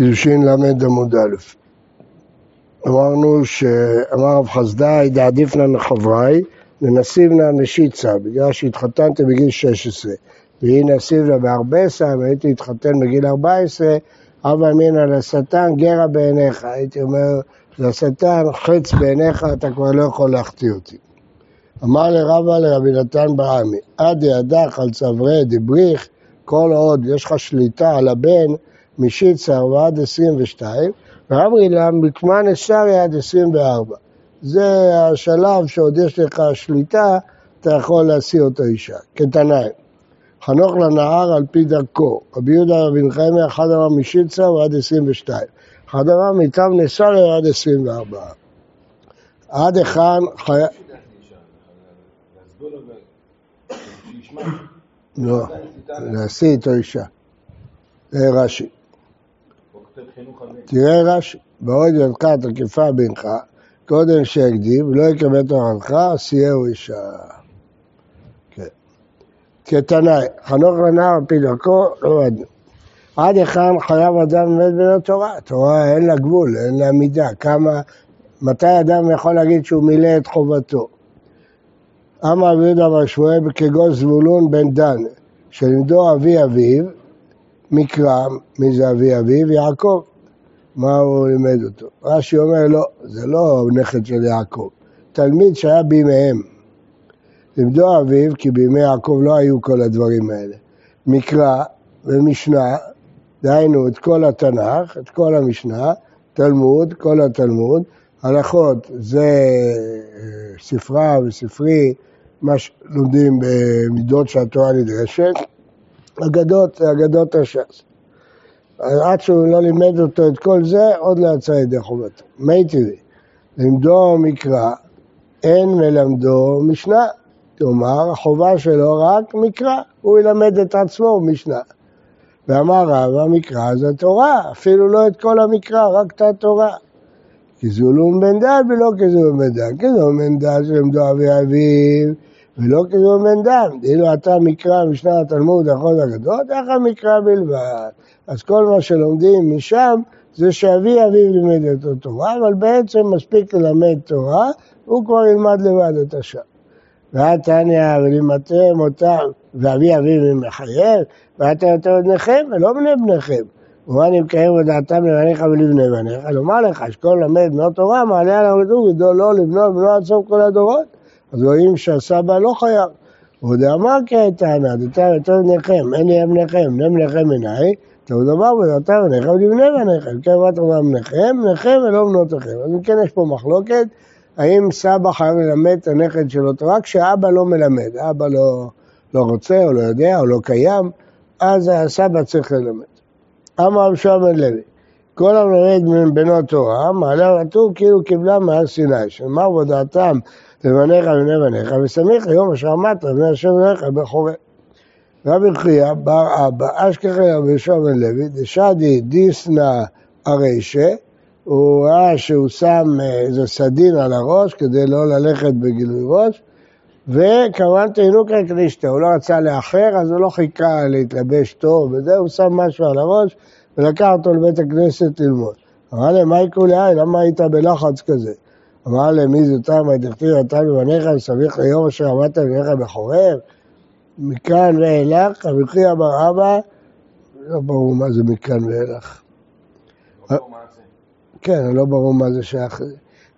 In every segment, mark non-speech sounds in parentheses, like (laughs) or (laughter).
קידושין ל' עמוד א'. אמרנו שאמר רב חסדאי דעדיפנא נחברי ונסיבנא נשיצה בגלל שהתחתנתי בגיל 16 והיא נסיבנא בארבעסה והייתי להתחתן בגיל 14 אבא אמינא לשטן גרה בעיניך. הייתי אומר לשטן חץ בעיניך אתה כבר לא יכול להחטיא אותי. אמר לרבא לרבי נתן בעמי עד ידך על צברי דבריך כל עוד יש לך שליטה על הבן משיצר ועד 22, ואמרי לה מקמן אסרי עד 24. זה השלב שעוד יש לך שליטה, אתה יכול להשיא אותו אישה, כתנאי. חנוך לנהר על פי דרכו, רבי יהודה רבי נחמיה, אחד אמר משיצר ועד 22, אחד אמר מטעם נסרי ועד 24. עד היכן חי... לא, להשיא איתו אישה. זה רש"י. תראה רש"י, בעוד ידך תקיפה בנך, קודם שיקדים, ולא יקבל תורנך, סייעו אישה. כן. כתנאי, חנוך לנער על פי דרכו, לא עד. עד היכן חייב אדם ללמד בין התורה? התורה אין לה גבול, אין לה מידה. כמה, מתי אדם יכול להגיד שהוא מילא את חובתו? אמר רבי יהודה בר שמואל כגון זבולון בן דן, שלימדו אבי אביו, מקרא, מי זה אבי אביו? יעקב. מה הוא לימד אותו? רש"י אומר, לא, זה לא נכד של יעקב, תלמיד שהיה בימיהם. לימדו אביו, כי בימי יעקב לא היו כל הדברים האלה. מקרא ומשנה, דהיינו את כל התנ"ך, את כל המשנה, תלמוד, כל התלמוד, הלכות זה אה, ספרה וספרי, מה שלומדים במידות שהתורה נדרשת, אגדות, אגדות הש"ס. עד שהוא לא לימד אותו את כל זה, עוד לא יצא ידי חובתו. מי טבעי, לימדו מקרא, אין מלמדו משנה. כלומר, החובה שלו רק מקרא, הוא ילמד את עצמו משנה. ואמר רב, המקרא זה תורה, אפילו לא את כל המקרא, רק את התורה. כי זולום בן דן ולא כזולום בן דן. כזולום בן דן שלמדו אבי אביו, ולא כזולום בן דן. אילו אתה מקרא משנה התלמוד, החוד הגדול, ככה מקרא בלבד. אז כל מה שלומדים משם זה שאבי אביו לימד את התורה, אבל בעצם מספיק ללמד תורה, הוא כבר ילמד לבד את השם. ואת תניא ולימדתם אותם, ואבי אביו מחייב, ואתם יותר בניכם ולא בני בניכם. ומה מקיים ודעתם לבניך ולבני בניך? לומר לך שכל למד בנות תורה מעלה על המדור גדול לא לבנות ולא עד סוף כל הדורות. אז רואים שהסבא לא חייב. ועוד אמר כהטענה, דתם יותר בניכם, אין לי בניכם, בני בניכם מנאי, טוב דבר ודעתם בניכם ולבני בניכם. כן, מה תאמר בניכם? בניכם ולא בנותיכם. אז אם כן יש פה מחלוקת, האם סבא חייב ללמד את הנכד שלו תורה כשאבא לא מלמד, אבא לא, לא רוצה או לא יודע או לא קיים, אז הסבא צריך ללמד. אמר רב שלמה לוי, כל המלמד מבנות תורה, מעלה רטוב כאילו קיבלה מהר סיני, שאמר ודעתם לבניך ובני בניך, וסמיך היום אשר אמרת לבני השם בניך בחורף. רבי חייא בר אבא, אשכחי רבי יהושע בן לוי, דשדי דיסנא ארישה, הוא ראה שהוא שם איזה סדין על הראש כדי לא ללכת בגילוי ראש, וכמובן תינוקה קלישתא, הוא לא רצה לאחר, אז הוא לא חיכה להתלבש טוב וזה, הוא שם משהו על הראש ולקח אותו לבית הכנסת ללמוד. אמר להם, מה יקרו לי, למה היית בלחץ כזה? אמר להם, מי זוטר, מה דכתיב אתה לבניך, וסביך ליום אשר עמדת לבניך בחורב? מכאן ואילך, רבי בר אבא, לא ברור מה זה מכאן ואילך. כן, לא ברור מה זה שייך.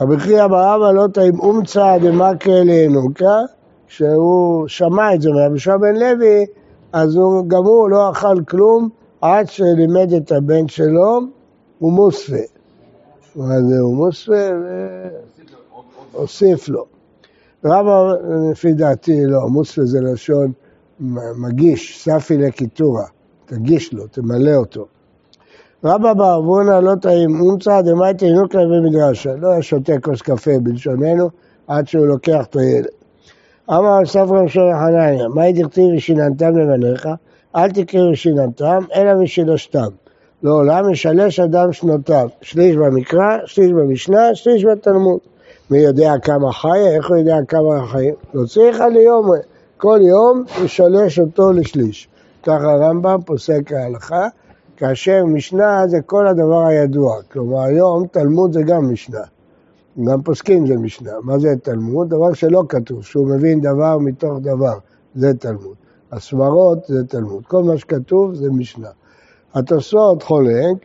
רבי חייא בר אבא לא תאים אומצא דמקרא לינוקה, כשהוא שמע את זה מרבי שועה בן לוי, אז הוא, גם הוא לא אכל כלום עד שלימד את הבן שלו, הוא מוספה. מה זה הוא מוספה? והוסיף לו. רבא, לפי דעתי, לא, מוספה זה לשון מגיש, ספי לקיטורה, תגיש לו, תמלא אותו. רבא בערבונה לא טעים אומצה דמאי תינוקה במדרשה, לא שותה כוס קפה בלשוננו עד שהוא לוקח את הילד. אמר ספר ראשון חנניה, מהי דכתיב ושיננתם לבניך? אל תקראו ושיננתם, אלא ושילשתם. לעולם ישלש אדם שנותיו, שליש במקרא, שליש במשנה, שליש בתלמוד. מי יודע כמה חיה, איך הוא יודע כמה חיים? לא צריך על יום, כל יום ישלש אותו לשליש. ככה הרמב"ם פוסק ההלכה, כאשר משנה זה כל הדבר הידוע. כלומר, היום תלמוד זה גם משנה. גם פוסקים זה משנה. מה זה תלמוד? דבר שלא כתוב, שהוא מבין דבר מתוך דבר, זה תלמוד. הסברות זה תלמוד. כל מה שכתוב זה משנה. התוספות חולק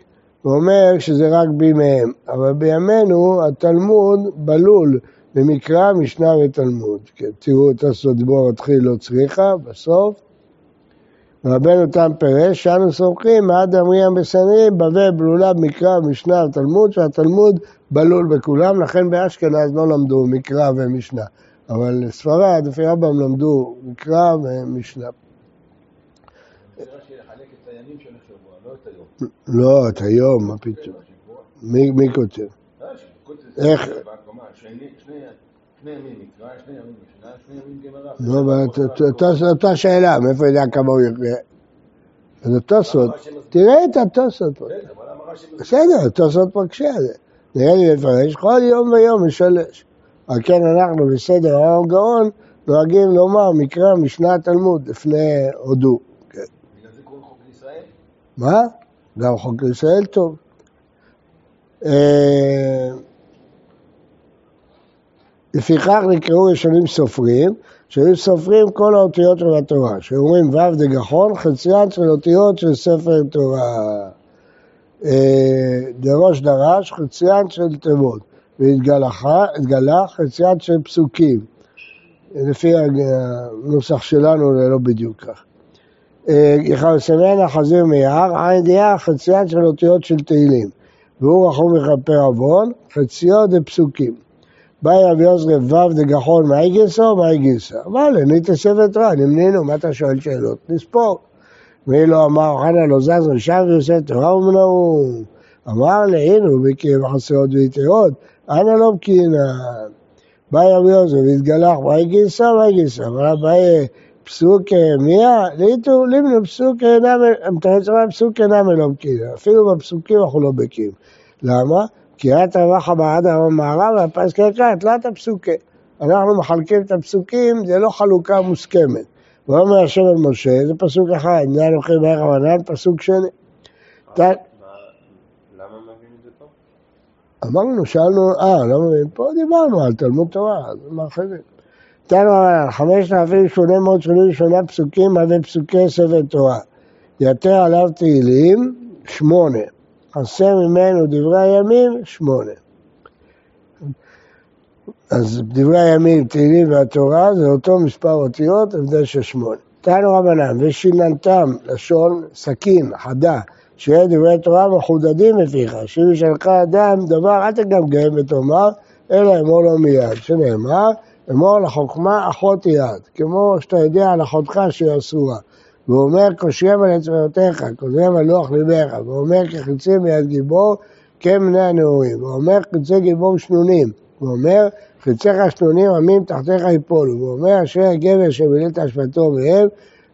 ואומר שזה רק בימיהם, אבל בימינו התלמוד בלול במקרא, משנה ותלמוד. כן, תראו את הסודבור התחיל לא צריכה, בסוף. רבנו תם פירש, שאנו סומכים מעד אמריהם בסנהדרין, בבל בלולה במקרא, משנה ותלמוד, שהתלמוד בלול בכולם, לכן באשכנז לא למדו מקרא ומשנה. אבל ספרד, לפי רבם למדו מקרא ומשנה. לא, את היום, מה פתאום? מי כותב? איך? נו, אבל אותה שאלה, מאיפה יודע כמה הוא יראה? זה תוספות, תראה את התוספות פה. בסדר, תוספות מקשה על זה. נראה לי לפרש, כל יום ויום משלש. על כן אנחנו בסדר היום גאון נוהגים לומר מקרא משנה תלמוד לפני הודו. בגלל זה קוראים חוק לישראל? מה? גם חוק לישראל טוב. אה, לפיכך נקראו ראשונים סופרים, שהיו סופרים כל האותיות של התורה, שאומרים ו' דגחון, חציין של אותיות של ספר תורה. אה, דראש דרש, חציין של תיבות, והתגלה חציין של פסוקים. לפי הנוסח שלנו זה לא בדיוק כך. יחלסמן החזיר מיער, עין דייה, חציין של אותיות של תהילים. והוא רחום מכפר עוון, חציו דפסוקים. באי רבי יוסף ו' דגחון מאי גיסו, מאי גיסא. אבל אני תוספת רע, נמנינו, מה אתה שואל שאלות? נספור. ואילו לא אמר חנה לא זז רשם ויוסף תורה ומנעו. אמר לעינו בקרב חסרות ויתרות, אנא לא בקינה. באי רבי יוסף והתגלח מאי גיסא, מאי גיסא. אמר באי פסוק מיה, ליטו לימנו פסוק אינם, מתרץ אמר פסוק אינם לא בקינה. אפילו בפסוקים אנחנו לא בקיאים. למה? כי את רחה בעד המערב והפס קרקע, תלת הפסוקי. אנחנו מחלקים את הפסוקים, זה לא חלוקה מוסכמת. ואומר השם אל משה, זה פסוק אחד, נהיה לוקחים בערך המנהל, פסוק שני. אמרנו, שאלנו, אה, לא מבין, פה דיברנו על תלמוד תורה, אז מרחיבים. תנו חמשת אלפים שמונה מאות שמונים ושמונה פסוקים מהווה פסוקי ספר תורה. יתר עליו תהילים, שמונה. חסר ממנו דברי הימים, שמונה. אז דברי הימים, תהילים והתורה זה אותו מספר אותיות, הבדל של שמונה. תנו רבנן, ושיננתם, לשון סכין, חדה, שיהיה דברי תורה מחודדים לפיך, שאם ישאלך אדם דבר, אל תגמגם ותאמר, אלא אמור לו מיד, שנאמר, אמור לחוכמה אחות יד, כמו שאתה יודע על אחותך שהיא אסורה. והוא אומר, קושיים על אצבעותיך, כותב על לוח ליבך, והוא אומר, כחיצים מיד גיבור, כמני הנעורים. והוא אומר, חיצי גיבור שנונים. הוא אומר, חיציך שנונים עמים תחתיך יפולו. והוא אומר, אשר הגבר שמילאת אשפתו מהם,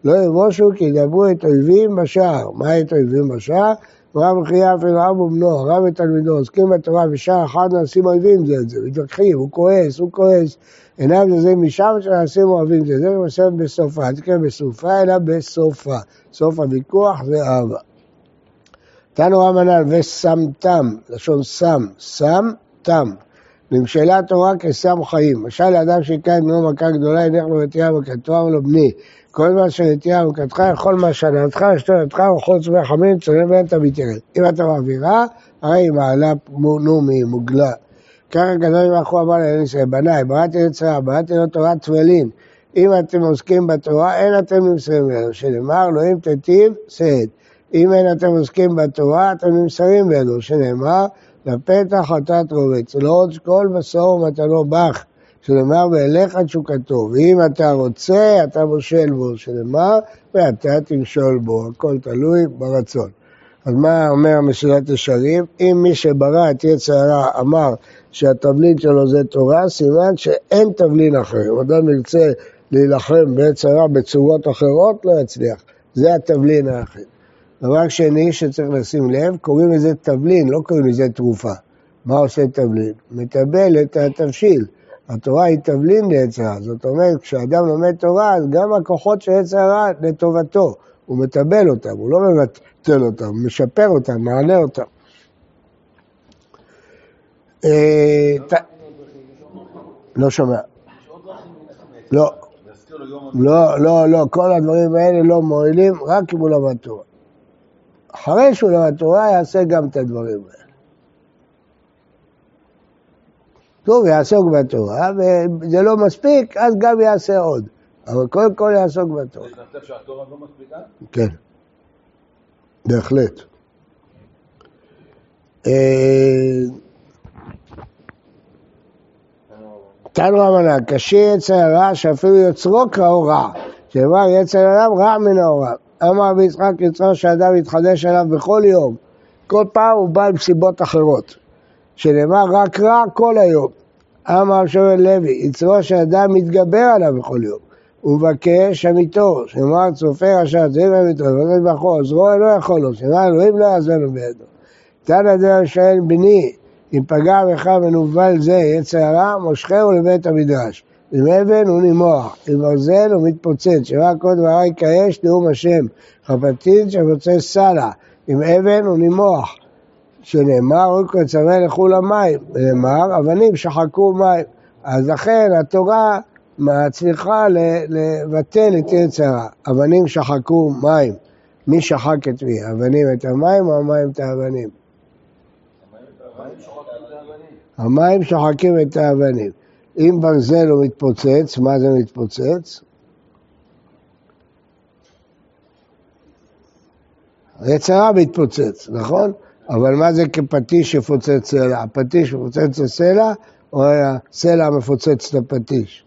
לא יבושו כי ידברו את אויבים בשער. מה את אויבים בשער? רב חייא אפילו אבו בנו, רב ותלמידו, עוסקים בתורה בשער אחד נעשים אויבים זה את זה, מתווכחים, הוא כועס, הוא כועס, עיניו זה משם שנעשים אוהבים זה, זה מסוים בסופה, אל תקרא בסופה אלא בסופה, סוף הוויכוח זה אהבה. תנו רמנן ושמתם, לשון שם, שם, תם. נמשלה התורה כשם חיים. משל לאדם את בנו מכה גדולה, ילך לו ותהיה מכתו, אמר בני, כל מה שנטייה מכתך, כל מה שנתך, שתונתך, וחוץ וחמין, צונן ואין אתה מתיירד. אם אתה מעבירה, הרי היא מעלה נומי, מוגלה. ככה הקדוש ברוך הוא אמר לאלה ישראל, בניי, בראתי יצרה, בראתי לו תורת תפילין. אם אתם עוסקים בתורה, אין אתם נמסרים ממנו, שנאמר, לא אם תטיב, שאת. אם אין אתם עוסקים בתורה, אתם נמסרים ממנו, שנאמר, לפתח חטאת רובץ, עוד כל בשור ומתנו בך, שנאמר ואליך תשוקתו, ואם אתה רוצה, אתה מושל בו, שנאמר, ואתה תמשול בו, הכל תלוי ברצון. אז מה אומר מסילת ישרים? אם מי שברא את יצר הרע אמר שהתבלין שלו זה תורה, סימן שאין תבלין אחר. אם אדם ירצה להילחם ביצר הרע בצורות אחרות, לא יצליח. זה התבלין האחר. דבר שני שצריך לשים לב, קוראים לזה תבלין, לא קוראים לזה תרופה. מה עושה תבלין? מטבל את התבשיל. התורה היא תבלין לעץ הרע. זאת אומרת, כשאדם לומד תורה, אז גם הכוחות של עץ הרע לטובתו. הוא מטבל אותם, הוא לא מבטל אותם, הוא משפר אותם, מעלה אותם. אה, לא שומע. לא. לא, לא, לא, כל הדברים האלה לא מועילים רק אם הוא למד תורה. אחרי שהוא למד תורה יעשה גם את הדברים האלה. טוב, יעסוק בתורה, וזה לא מספיק, אז גם יעשה עוד. אבל קודם כל יעסוק בתורה. אתה חושב שהתורה לא מספיקה? כן, בהחלט. אה, תנו רמנה, קשה יצר הרע שאפילו יוצרו קראו רע, שאמר יצר אדם רע מן ההוראה. אמר רבי יצחק יצרו שאדם יתחדש עליו בכל יום, כל פעם הוא בא עם סיבות אחרות, שנאמר רק רע כל היום. אמר שמואל לוי, יצרו שאדם מתגבר עליו בכל יום. הוא מבקש אמיתו, שנאמר צופר אשר צעיר אמיתו, ובקש בחור, עזרו לא יכול לו, שנאמר אלוהים לא יעזרנו בידו. תנא דרר שואל בני, אם פגע בך מנוול זה יצר הרע, מושכהו לבית המדרש. אם אבן הוא נימוח, אם ברזל הוא מתפוצץ, שרק כל דברי כאש נאום השם, חפתית שרוצה סלע, אם אבן הוא נימוח, שנאמר, רוקו צווה לכו למים, נאמר, אבנים שחקו מים. אז לכן התורה מצליחה לבטל את יצרה. אבנים שחקו מים. מי שחק את מי? אבנים את המים או המים את האבנים? המים שוחקים את האבנים. אם ברזל הוא מתפוצץ, מה זה מתפוצץ? היצרה מתפוצץ, נכון? אבל מה זה כפטיש שפוצץ סלע? הפטיש מפוצץ לסלע או הסלע מפוצץ את הפטיש?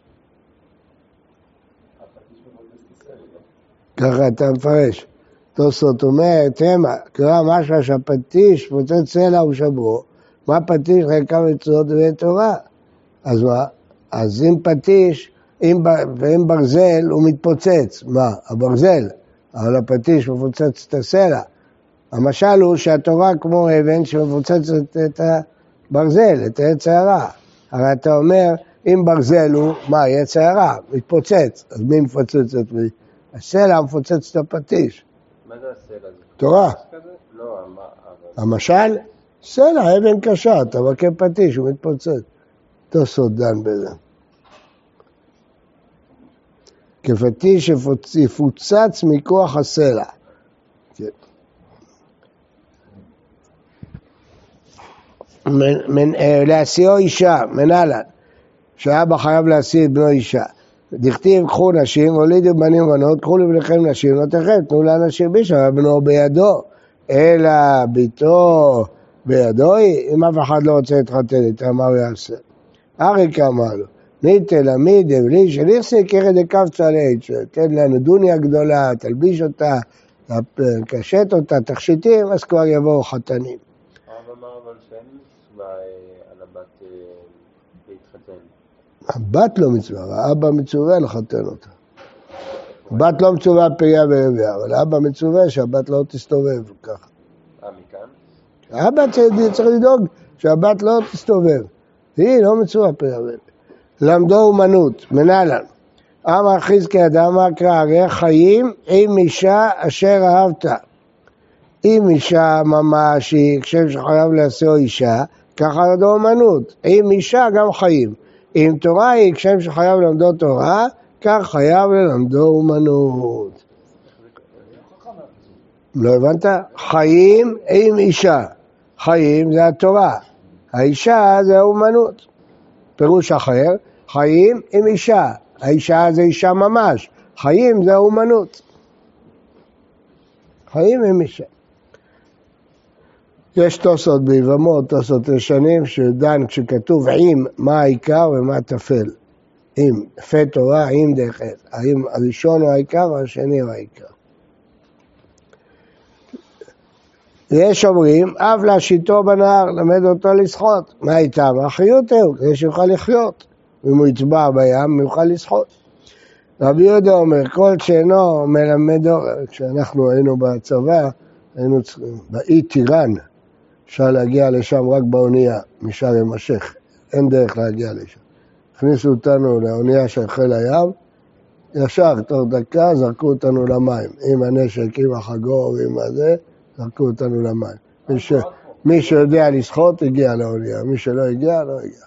ככה אתה מפרש. תוספות אומר, תמה, קרא משמע שהפטיש פוצץ סלע ושברו, מה פטיש חלקה מצוות דברי תורה? אז מה? אז אם פטיש, אם, ואם ברזל הוא מתפוצץ, מה? הברזל, אבל הפטיש מפוצץ את הסלע. המשל הוא שהתורה כמו אבן שמפוצצת את הברזל, את העץ הרע. הרי אתה אומר, אם ברזל הוא, מה, עץ הרע, מתפוצץ, אז מי מפוצץ את מי? הסלע מפוצץ את הפטיש. מה זה הסלע? תורה. לא, המשל, סלע, אבן קשה, אתה מכה פטיש, הוא מתפוצץ. תוספות דן בזה. כפטיש יפוצץ מכוח הסלע. כן. אה, להשיאו אישה, מנהלן, שאבא חייב להשיא את בנו אישה. דכתיב קחו נשים, הולידו בנים ובנות, קחו לבניכם נשים, נותיכם, תנו לאנשים בישה, בנו בידו, אלא ביתו בידו היא, אם אף אחד לא רוצה להתחתן איתה, מה הוא יעשה? אריק אמר לו, ניתן עמיד אבלי שליכסי כרד דקבצה לעת, שתן לנו דוניה גדולה, תלביש אותה, קשט אותה, תכשיטים, אז כבר יבואו חתנים. הבת לא מצווה, האבא מצווה לחתן אותה. הבת לא מצווה פריה ורבייה, אבל האבא מצווה שהבת לא תסתובב ככה. אה, מכאן? האבא צריך לדאוג שהבת לא תסתובב. היא לא מצווה ורבייה. למדו אומנות, מנהלן. אמר חזקי אדם קרא הרי חיים עם אישה אשר אהבת. אם אישה ממש היא כשם שחייב לעשו אישה, ככה למדו אומנות. עם אישה גם חיים. אם תורה היא כשם שחייב ללמדו תורה, כך חייב ללמדו אומנות. לא הבנת? חיים עם אישה. חיים זה התורה, האישה זה האומנות. פירוש אחר, חיים עם אישה. האישה זה אישה ממש, חיים זה האומנות. חיים עם אישה. יש תוספות ביבמות, תוספות ישנים, שדן כשכתוב עם, מה העיקר ומה טפל. עם, פה תורה, עם דרך עץ. האם הראשון הוא העיקר והשני הוא העיקר. יש אומרים, אב להשיטו בנהר, למד אותו לשחות. מה איתם? הוא, כדי שיוכל לחיות. אם הוא יצבע בים, הוא יוכל לשחות. רבי יהודה אומר, כל שאינו מלמדו, כשאנחנו היינו בצבא, היינו צריכים, באי טיראן, אפשר להגיע לשם רק באונייה, משאר יימשך, אין דרך להגיע לשם. הכניסו אותנו לאונייה של חיל הים, ישר, תוך דקה, זרקו אותנו למים. עם הנשק, עם החגור, עם הזה, זרקו אותנו למים. מי, ש... מי שיודע לשחות, הגיע לאונייה. מי שלא הגיע, לא הגיע.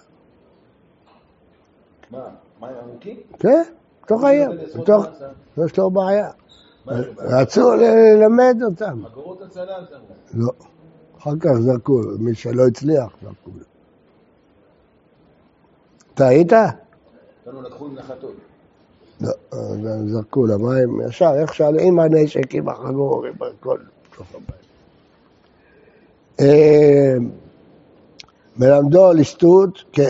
מה, מים עמוקים? כן, בתוך הים. בתוך... יש לו בעיה. רצו ללמד אותם. חגורות הצלה שם. לא. אחר כך זרקו, מי שלא הצליח, זרקו. אתה היית? אותנו לקחו עם נחתות. לא, זרקו למים ישר, איך שאלה, עם הנשק, עם החגור, עם הכל, בתוך הבית. אה, מלמדו ליסטות, כן.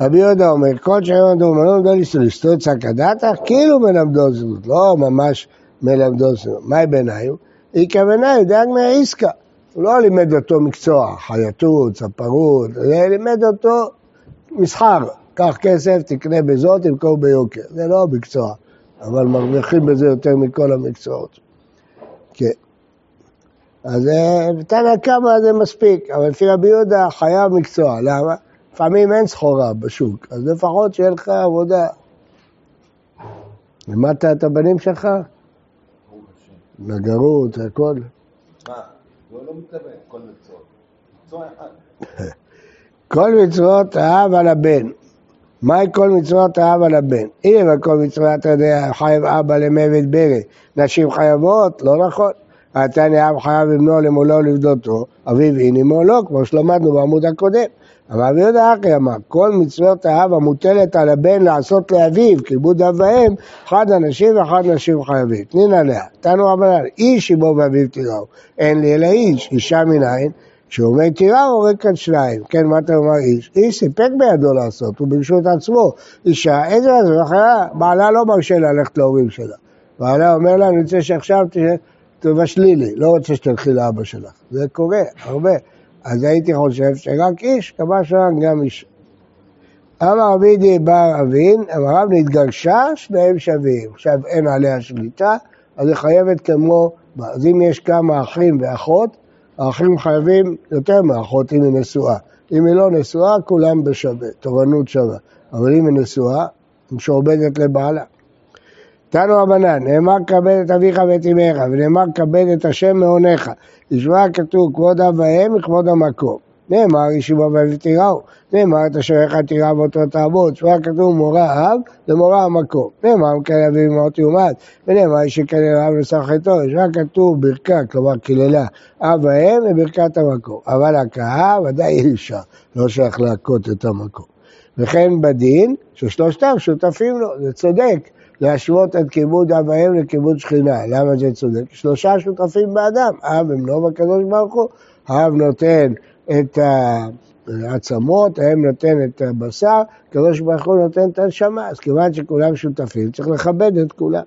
רבי יהודה אומר, כל שהם למדו מלמדו ליסטות, ליסטות סקדתא, כאילו מלמדו זנות, לא ממש מלמדו זנות. מהי בעיניו? איכא בעיניו דאג מהעסקה. הוא לא לימד אותו מקצוע, חייטות, ספרות, לימד אותו מסחר. קח כסף, תקנה בזאת, תמכור ביוקר. זה לא המקצוע, אבל מרוויחים בזה יותר מכל המקצועות. כן. אז אה, תנא קמא זה מספיק, אבל לפי רבי יהודה חייב מקצוע. למה? לפעמים אין סחורה בשוק, אז לפחות שיהיה לך עבודה. לימדת את הבנים שלך? נגרות, הכל. מה? הוא לא מתכוון, כל אחד. (laughs) מצוות האב על הבן. מהי כל מצוות האב על הבן? אם כל מצוות, אתה יודע, חייב אבא למוות ברי, נשים חייבות? לא נכון. התניא אב חייב לבנו למולו ולפדותו, אביו אין עמו לא, כמו שלמדנו בעמוד הקודם. אבל רבי יהודה אחי אמר, כל מצוות האב המוטלת על הבן לעשות לאביו, כיבוד אב ואם, אחד אנשים ואחד נשים חייבים. תנין עליה, תנו רבנן, איש עמו ואביו תיראו, אין לי אלא איש, אישה מנין, כשהוא אומר תירא הוא הורג כאן שניים, כן, מה אתה אומר איש? איש סיפק בידו לעשות, הוא ברשות עצמו. אישה, איזה זה, אחרה, בעלה לא מרשה ללכת להורים שלה. בעלה אומר לה, אני רוצה שעכשיו תבשלי לי, לא רוצה שתלכי לאבא שלך. זה קורה, הרבה. אז הייתי חושב שרק איש, כמה שרק גם איש. אמר רבי די בר אבין, אמר רב נתגרשה, שניהם שווים. עכשיו אין עליה שליטה, אז היא חייבת כמו, אז אם יש כמה אחים ואחות, האחים חייבים יותר מאחות אם היא נשואה. אם היא לא נשואה, כולם בשווה, תורנות שווה. אבל אם היא נשואה, היא משועבדת לבעלה. תנו רבנן, נאמר כבד את אביך ואת אמך, ונאמר כבד את השם מעונך. ישמע כתוב כבוד אב ואם וכבוד המקום. נאמר ישיבו ואביו תיראו, נאמר את אשר אחד תירא ואותו תעבוד, שמה כתוב מורה אב למורה המקום, נאמר מקלל אביו אמהות יומת, ונאמר שקלל אב לסחתו, שמה כתוב ברכה, כלומר קללה, אב ואם וברכת המקום, אבל הכאה ודאי אי אפשר, לא שייך להכות את המקום. וכן בדין, ששלושתם שותפים לו, זה צודק, להשוות את כיבוד אב ואם לכיבוד שכינה, למה זה צודק? שלושה שותפים באדם, אב ובנו והקדוש ברוך הוא, האב נותן את העצמות, האם נותן את הבשר, הקדוש ברוך הוא נותן את הנשמה, אז כיוון שכולם שותפים, צריך לכבד את כולם.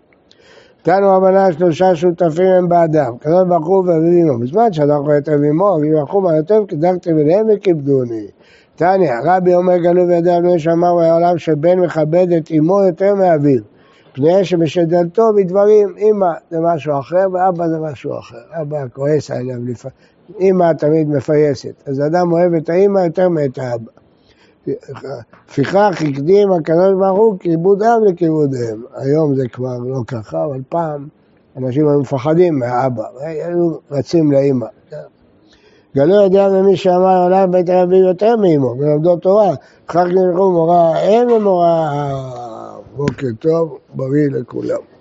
תנו הבנה שלושה שותפים הם באדם, הקדוש ברוך הוא ואביו אמו, בזמן שאנחנו יותר עמו, אביו ברוך יותר קדרתם אליהם וכיבדוני. תניא, רבי אומר גלו בידי אבני שאמר העולם שבן מכבד את אמו יותר מאביו. פני שמשדלתו מדברים, אמא זה משהו אחר ואבא זה משהו אחר. אבא כועס עליו לפעמים. אימא תמיד מפייסת, אז אדם אוהב את האימא יותר מאת האבא. לפיכך הקדים הקדוש ברוך הוא כיבוד אב לכיבוד אם. היום זה כבר לא ככה, אבל פעם אנשים היו מפחדים מהאבא, היו רצים לאימא. גלו יודע ממי שאמר עליו בית אביו יותר מאמו, ולמדו תורה. אחר כך נלכו מורה האם ומורה בוקר טוב, בריא לכולם.